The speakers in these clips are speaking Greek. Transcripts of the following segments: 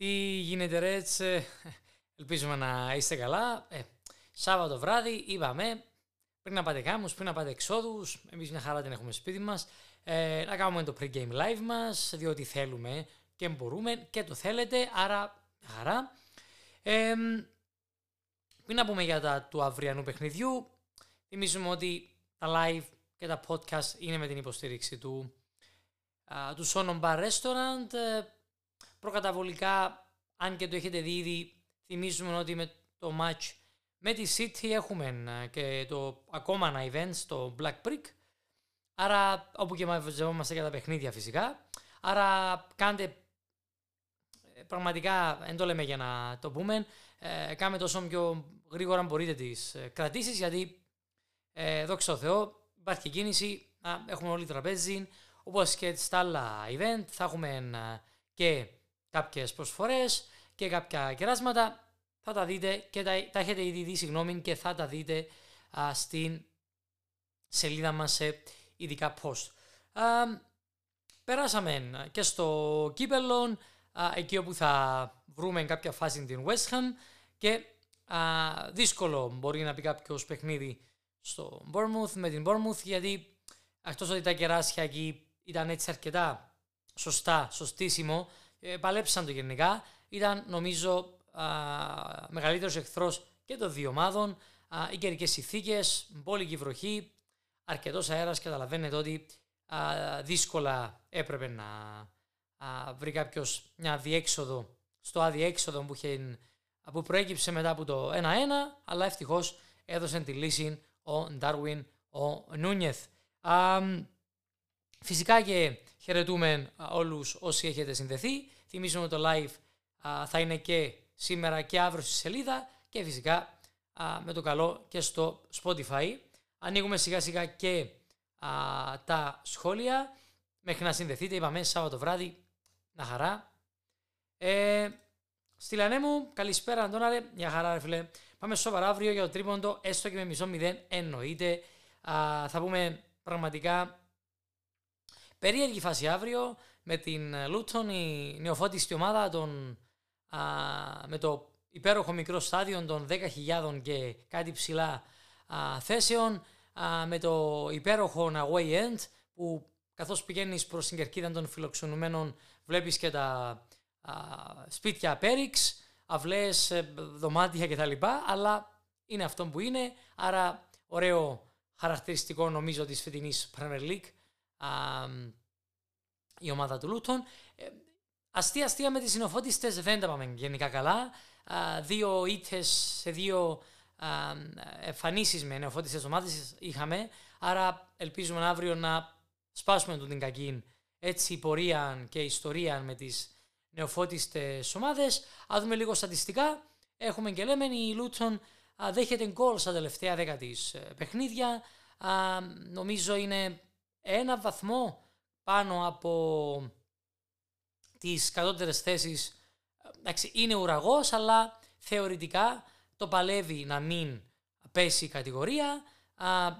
Τι γίνεται ρε, ελπίζουμε να είστε καλά. Ε, Σάββατο βράδυ είπαμε, πριν να πάτε κάμους, πριν να πάτε εξόδους, εμείς μια χαρά την έχουμε σπίτι μας, ε, να κάνουμε το pre-game live μας, διότι θέλουμε και μπορούμε και το θέλετε, άρα χαρά. Ε, πριν να πούμε για τα του αυριανού παιχνιδιού, θυμίζουμε ότι τα live και τα podcast είναι με την υποστήριξη του, α, του Sonom Bar Restaurant. Ε, προκαταβολικά, αν και το έχετε δει ήδη, θυμίζουμε ότι με το match με τη City έχουμε ε, και το ακόμα ένα event στο Black Brick. Άρα, όπου και μαζευόμαστε για τα παιχνίδια φυσικά. Άρα, κάντε ε, πραγματικά, δεν το λέμε για να το πούμε, ε, κάντε όσο πιο γρήγορα μπορείτε τις ε, κρατήσεις, γιατί ε, δόξα τω Θεώ υπάρχει και κίνηση, έχουμε όλοι τραπέζι, όπως και στα άλλα event θα έχουμε και κάποιες προσφορές και κάποια κεράσματα. Θα τα δείτε και τα, τα έχετε ήδη δει, συγγνώμη, και θα τα δείτε α, στην σελίδα μας σε ειδικά post. Α, περάσαμε και στο κύπελο, εκεί όπου θα βρούμε κάποια φάση την West Ham και α, δύσκολο μπορεί να πει κάποιος παιχνίδι στο Bournemouth με την Bournemouth γιατί εκτός ότι τα κεράσια εκεί ήταν έτσι αρκετά σωστά, σωστίσιμο, ε, παλέψαν το γενικά. Ήταν νομίζω μεγαλύτερος εχθρός και των δύο ομάδων. Α, οι καιρικές συνθήκες, μπόλικη βροχή, αρκετός αέρας. Καταλαβαίνετε ότι α, δύσκολα έπρεπε να α, βρει κάποιος μια διέξοδο στο αδιέξοδο που, είχε, που προέκυψε μετά από το 1-1, αλλά ευτυχώς έδωσε τη λύση ο Ντάρουιν ο Νούνιεθ. φυσικά και χαιρετούμε όλους όσοι έχετε συνδεθεί. Θυμίζουμε το live θα είναι και σήμερα και αύριο στη σελίδα και φυσικά με το καλό και στο Spotify. Ανοίγουμε σιγά σιγά και τα σχόλια μέχρι να συνδεθείτε. Είπαμε Σάββατο βράδυ, να χαρά. Ε, Στυλανέ μου, καλησπέρα Αντώναρε, μια χαρά ρε φίλε. Πάμε σοβαρά αύριο για το τρίποντο, έστω και με μισό μηδέν, εννοείται. θα πούμε πραγματικά περίεργη φάση αύριο με την Λούτον, η νεοφώτιστη ομάδα των, α, με το υπέροχο μικρό στάδιο των 10.000 και κάτι ψηλά α, θέσεων, α, με το υπέροχο away end που καθώς πηγαίνεις προς την κερκίδα των φιλοξενουμένων βλέπεις και τα σπίτια πέριξ, αυλές, ε, δωμάτια κτλ. Αλλά είναι αυτό που είναι, άρα ωραίο χαρακτηριστικό νομίζω της φετινής Premier League η ομάδα του Λούτων. Ε, αστεία αστεία με τις συνοφώτιστες δεν τα πάμε γενικά καλά. δύο ήττες σε δύο εμφανίσεις με νεοφώτιστες ομάδες είχαμε, άρα ελπίζουμε αύριο να σπάσουμε τον την κακή έτσι πορεία και ιστορία με τις νεοφώτιστες ομάδες. Α δούμε λίγο στατιστικά. Έχουμε και λέμε η Λούτον δέχεται γκολ στα τελευταία δέκα της ε, παιχνίδια. Α, νομίζω είναι ένα βαθμό πάνω από τις κατώτερες θέσεις. Εντάξει, είναι ουραγός, αλλά θεωρητικά το παλεύει να μην πέσει η κατηγορία. Α,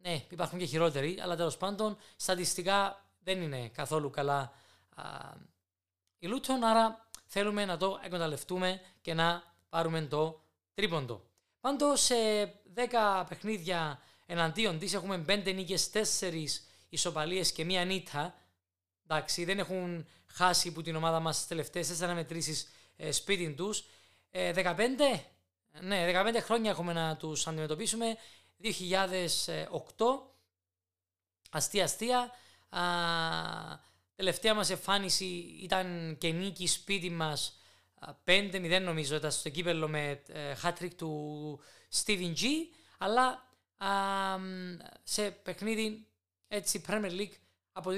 ναι, υπάρχουν και χειρότεροι, αλλά τέλος πάντων στατιστικά δεν είναι καθόλου καλά α, η Λούτον, άρα θέλουμε να το εκμεταλλευτούμε και να πάρουμε το τρίποντο. Πάντως σε 10 παιχνίδια εναντίον της έχουμε 5 νίκες, 4 ισοπαλίες και μία νύχτα. Εντάξει, δεν έχουν χάσει που την ομάδα μας τις τελευταίες 4 μετρήσει ε, σπίτι τους. Ε, 15, ναι, 15 χρόνια έχουμε να τους αντιμετωπίσουμε. 2008, αστεία αστεία. Τελευταία μας εμφάνιση ήταν και νίκη σπίτι μας 5-0 νομίζω ήταν στο κύπελο με hat του Steven G αλλά σε παιχνίδι έτσι Premier League από το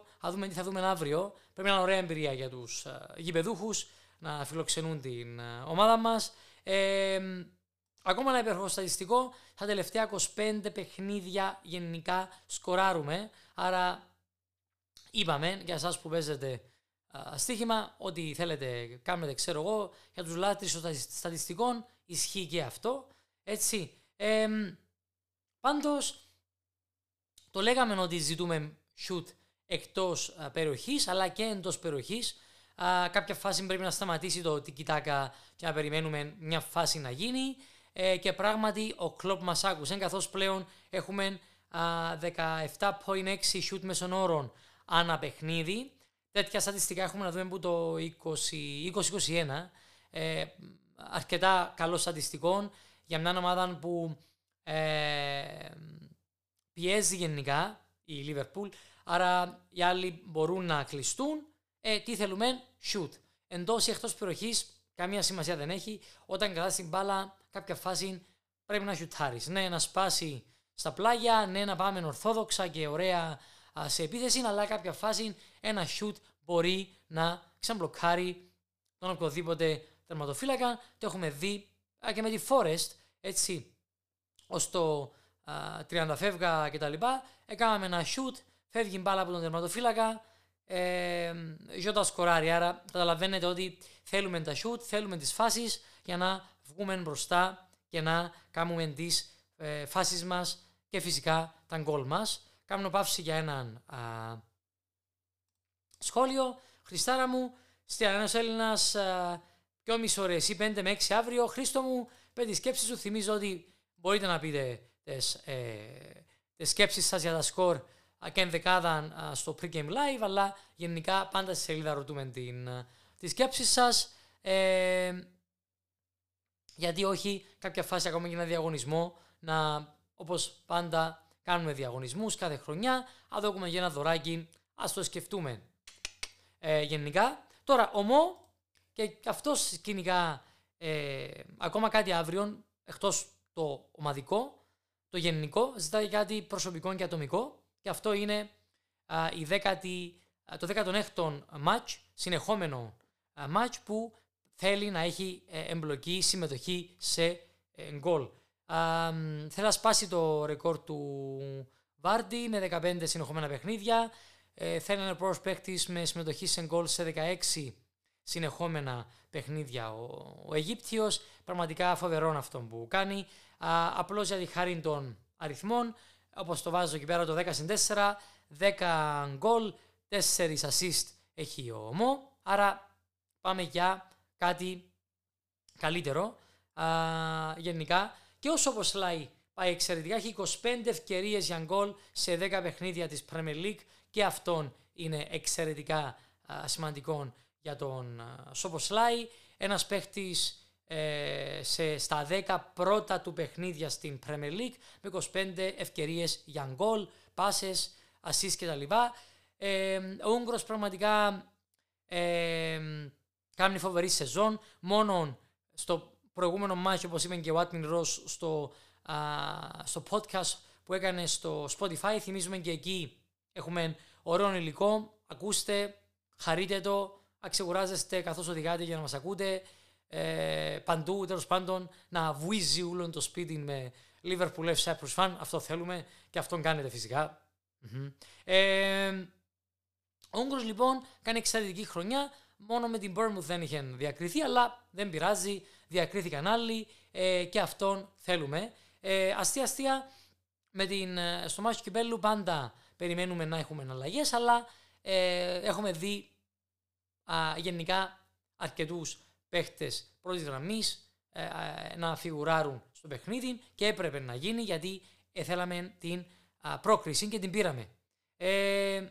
2008 θα δούμε τι θα δούμε αύριο πρέπει να είναι ωραία εμπειρία για τους γηπεδούχους να φιλοξενούν την ομάδα μας ακόμα ένα υπέροχο στατιστικό τα τελευταία 25 παιχνίδια γενικά σκοράρουμε άρα Είπαμε για εσάς που παίζετε α, στοίχημα, ότι θέλετε κάνετε, ξέρω εγώ, για τους λάτρεις των στατιστικών, ισχύει και αυτό. Έτσι. Ε, πάντως, το λέγαμε ότι ζητούμε shoot εκτός α, περιοχής, αλλά και εντός περιοχής. Α, κάποια φάση πρέπει να σταματήσει το τι κοιτάκα και να περιμένουμε μια φάση να γίνει. Ε, και πράγματι ο κλοπ μας άκουσε καθώς πλέον έχουμε 17.6 shoot μέσων όρων ανά παιχνίδι. Τέτοια στατιστικά έχουμε να δούμε από το 2021. Ε, αρκετά καλός στατιστικό για μια ομάδα που ε, πιέζει γενικά η Liverpool. Άρα οι άλλοι μπορούν να κλειστούν. Ε, τι θέλουμε, shoot. Εντός ή εκτός περιοχής, καμία σημασία δεν έχει. Όταν κρατάς την μπάλα, κάποια φάση πρέπει να σιουτάρεις. Ναι, να σπάσει στα πλάγια, ναι, να πάμε ορθόδοξα και ωραία σε επίθεση, αλλά κάποια φάση ένα shoot μπορεί να ξαμπλοκάρει τον οποιοδήποτε τερματοφύλακα. Το έχουμε δει και με τη Forest, έτσι, ως το 30 φεύγα κτλ. Έκαναμε ένα shoot, φεύγει μπάλα από τον τερματοφύλακα, ε, Ζώτα σκοράρει. Άρα καταλαβαίνετε ότι θέλουμε τα shoot, θέλουμε τις φάσεις για να βγούμε μπροστά και να κάνουμε τις ε, φάσεις μας και φυσικά τα γκολ μας. Κάνω παύση για έναν α, σχόλιο. Χριστάρα μου, ένας Έλληνας πιο μισό ώρες ή 5 με 6 αύριο. Χρήστο μου, πέντε σκέψεις σου. Θυμίζω ότι μπορείτε να πείτε τις, ε, τις σκέψεις σας για τα σκορ και ενδεκάδα στο pre-game live, αλλά γενικά πάντα στη σελίδα ρωτούμε την, τη σκέψη σας. Ε, γιατί όχι κάποια φάση ακόμα για ένα διαγωνισμό να όπως πάντα κάνουμε διαγωνισμούς κάθε χρονιά. Αν έχουμε για ένα δωράκι, ας το σκεφτούμε ε, γενικά. Τώρα, ομό, και αυτός κυνηγά ε, ακόμα κάτι αύριο, εκτός το ομαδικό, το γενικό, ζητάει κάτι προσωπικό και ατομικό και αυτό είναι α, η δέκατη, το 16ο match, συνεχόμενο match που θέλει να έχει ε, εμπλοκή, συμμετοχή σε ε, γκολ. Θέλει να σπάσει το ρεκόρ του Βάρντι με 15 συνεχόμενα παιχνίδια. Ε, θέλει ένα πρώτος παίκτης με συμμετοχή σε γκολ σε 16 συνεχόμενα παιχνίδια ο, ο Αιγύπτιος. Πραγματικά φοβερό αυτό που κάνει. Απλώς για τη χάρη των αριθμών, όπως το βάζω εκεί πέρα το 10 4, 10 γκολ, 4 assist έχει ο Μο. Άρα πάμε για κάτι καλύτερο γενικά. Και όσο όπως λέει πάει εξαιρετικά, έχει 25 ευκαιρίες για γκολ σε 10 παιχνίδια της Premier League και αυτόν είναι εξαιρετικά σημαντικό για τον Σοποσλάι. Ένας παίχτης ε, σε, στα 10 πρώτα του παιχνίδια στην Premier League με 25 ευκαιρίες για γκολ, πάσες, assist κτλ. Ε, ο Ούγγρος πραγματικά ε, κάνει φοβερή σεζόν. Μόνο στο προηγούμενο μάχη, όπως είπε και ο Άτμιν Ρος στο, στο podcast που έκανε στο Spotify, θυμίζουμε και εκεί έχουμε ωραίο υλικό. Ακούστε, χαρείτε το, αξεγουράζεστε καθώς οδηγάτε για να μας ακούτε. Ε, παντού, τέλος πάντων, να βουίζει όλο το σπίτι με Liverpool F. Cyprus fan. Αυτό θέλουμε και αυτόν κάνετε Ε, ο Ούγγρος λοιπόν κάνει εξαιρετική χρονιά. Μόνο με την Bournemouth δεν είχε διακριθεί, αλλά δεν πειράζει. Διακρίθηκαν άλλοι ε, και αυτόν θέλουμε. Ε, αστεία αστεία, με την, ε, στο μάτι του κυπέλου πάντα περιμένουμε να έχουμε αλλαγέ, αλλά ε, έχουμε δει α, γενικά αρκετούς παίχτες πρώτης γραμμής ε, να φιγουράρουν στο παιχνίδι και έπρεπε να γίνει γιατί θέλαμε την πρόκριση και την πήραμε. Ε,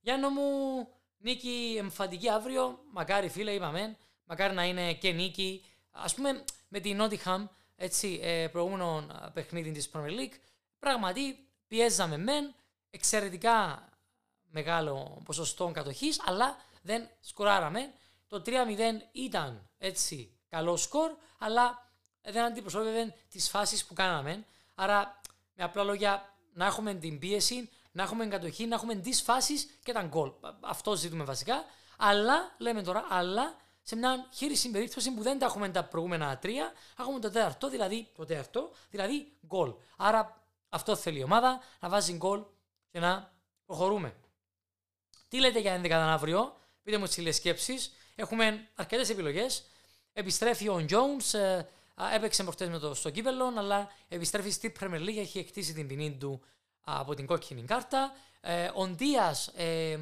Γιάννο μου, νίκη εμφαντική αύριο, μακάρι φίλε είπαμε, μακάρι να είναι και νίκη. Ας πούμε με την Nottingham, έτσι, ε, προηγούμενο παιχνίδι της Premier League, πράγματι πιέζαμε μεν, εξαιρετικά μεγάλο ποσοστό κατοχής, αλλά δεν σκοράραμε. Το 3-0 ήταν έτσι καλό σκορ, αλλά δεν αντιπροσώπευε τις φάσεις που κάναμε. Άρα, με απλά λόγια, να έχουμε την πίεση, να έχουμε κατοχή, να έχουμε τις φάσεις και τα γκολ. Αυτό ζητούμε βασικά. Αλλά, λέμε τώρα, αλλά σε μια χείριση περίπτωση που δεν τα έχουμε τα προηγούμενα τρία, έχουμε το τέταρτο, δηλαδή το τέταρτο, δηλαδή γκολ. Άρα αυτό θέλει η ομάδα, να βάζει γκολ και να προχωρούμε. Τι λέτε για 11 αύριο, πείτε μου τις σκέψεις. Έχουμε αρκετές επιλογές. Επιστρέφει ο Jones, ε, έπαιξε προχτές με το στο κύπελο, αλλά επιστρέφει στη Premier League, έχει εκτίσει την ποινή του από την κόκκινη κάρτα. Ε, ο Ντίας ε,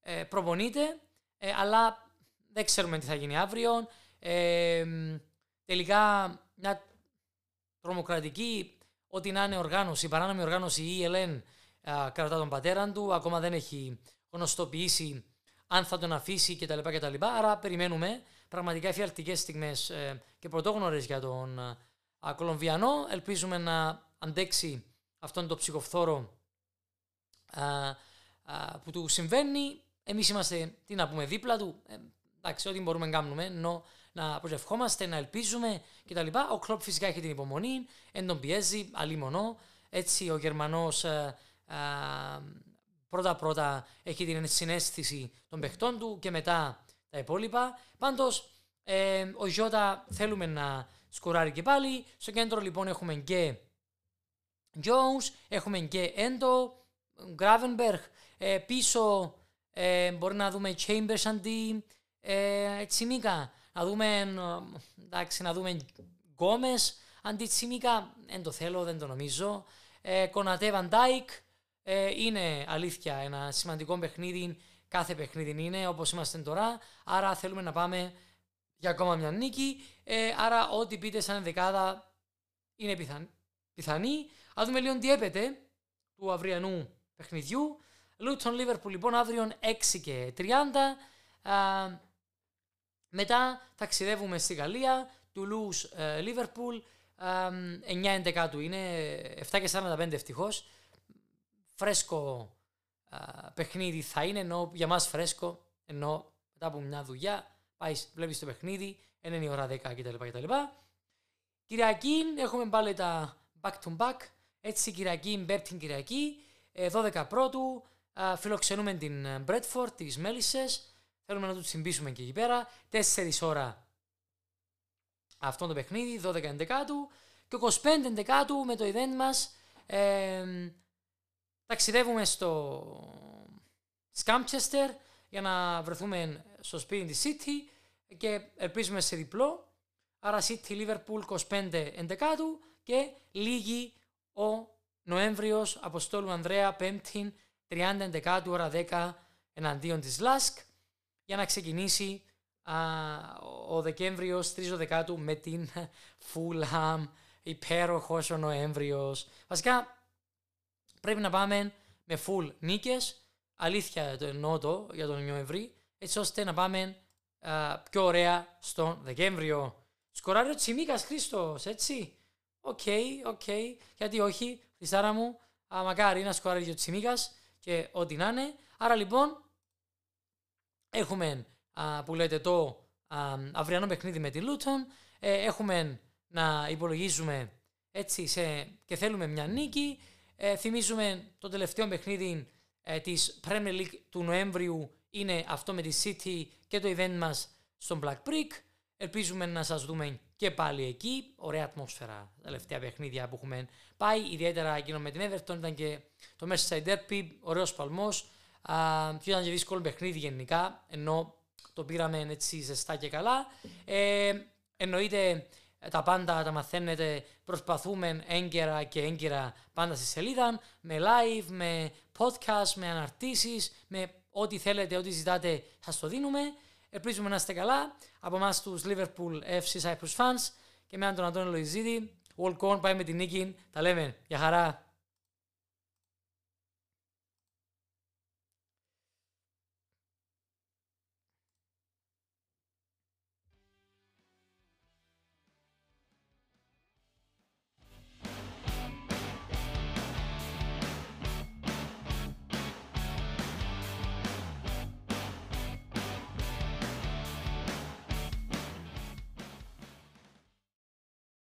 ε, προπονείται, ε, αλλά δεν ξέρουμε τι θα γίνει αύριο. Ε, τελικά μια τρομοκρατική, ό,τι να είναι οργάνωση, παράνομη οργάνωση, η ELN, κρατά τον πατέρα του, ακόμα δεν έχει γνωστοποιήσει αν θα τον αφήσει κτλ. κτλ. Άρα περιμένουμε πραγματικά εφιαλτικές στιγμές ε, και πρωτόγνωρες για τον ε, Κολομβιανό. Ελπίζουμε να αντέξει αυτόν τον ψυχοφθόρο που του συμβαίνει. Εμείς είμαστε, τι να πούμε, δίπλα του. Ε, εντάξει, ό,τι μπορούμε να κάνουμε, ενώ να προσευχόμαστε, να ελπίζουμε κτλ. Ο Κλοπ φυσικά έχει την υπομονή, εν τον πιέζει, μονό. Έτσι ο Γερμανός πρώτα-πρώτα έχει την συνέστηση των παιχτών του και μετά τα υπόλοιπα. Πάντως, ε, ο Γιώτα θέλουμε να σκοράρει και πάλι. Στο κέντρο λοιπόν έχουμε και Jones, έχουμε και Έντο, Gravenberg. Ε, πίσω ε, μπορεί να δούμε Chambers αντί ε, Τσιμίκα. Να δούμε, εντάξει, να δούμε Γκόμεζ αντί Τσιμίκα. Δεν το θέλω, δεν το νομίζω. Ε, Κονατέ Βαντάικ. Ε, είναι αλήθεια ένα σημαντικό παιχνίδι. Κάθε παιχνίδι είναι όπως είμαστε τώρα. Άρα θέλουμε να πάμε για ακόμα μια νίκη. Ε, άρα, ό,τι πείτε σαν δεκάδα είναι πιθανή. πιθανή. Α δούμε λίγο τι έπεται του αυριανού παιχνιδιού. Λούτον Λίβερπουλ λοιπόν αύριο 6 και 30. Α, μετά ταξιδεύουμε στη Γαλλία. Τουλούς Λίβερπουλ. 9-11 του είναι. 7 και 45 ευτυχώς φρέσκο α, παιχνίδι θα είναι, ενώ για μας φρέσκο, ενώ μετά από μια δουλειά πάεις, βλέπεις το παιχνίδι, είναι η ώρα 10 κτλ. κτλ. Κυριακή έχουμε πάλι τα back to back, έτσι Κυριακή, Μπέπτην Κυριακή, 12 ε, πρώτου, α, φιλοξενούμε την Bradford, τις Μέλισσες, θέλουμε να τους συμπίσουμε και εκεί πέρα, 4 ώρα αυτό το παιχνίδι, 12 εντεκάτου και 25 εντεκάτου με το event μας, ε, ταξιδεύουμε στο Σκάμψεστερ για να βρεθούμε στο σπίτι της City και ελπίζουμε σε διπλό. Άρα City Liverpool 25 εντεκάτου και λίγη ο Νοέμβριος Αποστόλου Ανδρέα 5η 30 εντεκάτου ώρα 10 εναντίον της Λάσκ για να ξεκινήσει α, ο Δεκέμβριος 3 δεκάτου με την Fulham υπέροχος ο Νοέμβριος. Βασικά πρέπει να πάμε με full νίκες. Αλήθεια το εννοώ το για τον Νοεμβρή, έτσι ώστε να πάμε α, πιο ωραία στον Δεκέμβριο. Σκοράρει ο Τσιμίκας Χρήστος, έτσι; OK, okay, OK. Okay. Γιατί όχι, Χριστάρα μου, α, μακάρι να σκοράρει ο Τσιμίκας και ό,τι να είναι. Άρα λοιπόν, έχουμε α, που λέτε το α, αυριανό παιχνίδι με τη Λούτον. Ε, έχουμε να υπολογίζουμε έτσι σε, και θέλουμε μια νίκη. Ε, θυμίζουμε το τελευταίο παιχνίδι ε, της Premier League του Νοέμβριου είναι αυτό με τη City και το event μας στον Black Brick. Ελπίζουμε να σας δούμε και πάλι εκεί. Ωραία ατμόσφαιρα τα τελευταία παιχνίδια που έχουμε πάει. Ιδιαίτερα εκείνο με την Everton ήταν και το Merseyside Derby, ωραίος παλμός. και ήταν και δύσκολο παιχνίδι γενικά, ενώ το πήραμε έτσι ζεστά και καλά. Ε, εννοείται τα πάντα τα μαθαίνετε, προσπαθούμε έγκαιρα και έγκαιρα πάντα στη σελίδα, με live, με podcast, με αναρτήσεις, με ό,τι θέλετε, ό,τι ζητάτε, σας το δίνουμε. Ελπίζουμε να είστε καλά. Από εμάς τους Liverpool FC Cyprus fans και με τον Αντώνη Λοϊζίδη. Walk on, πάει με την νίκη. Τα λέμε. Για χαρά.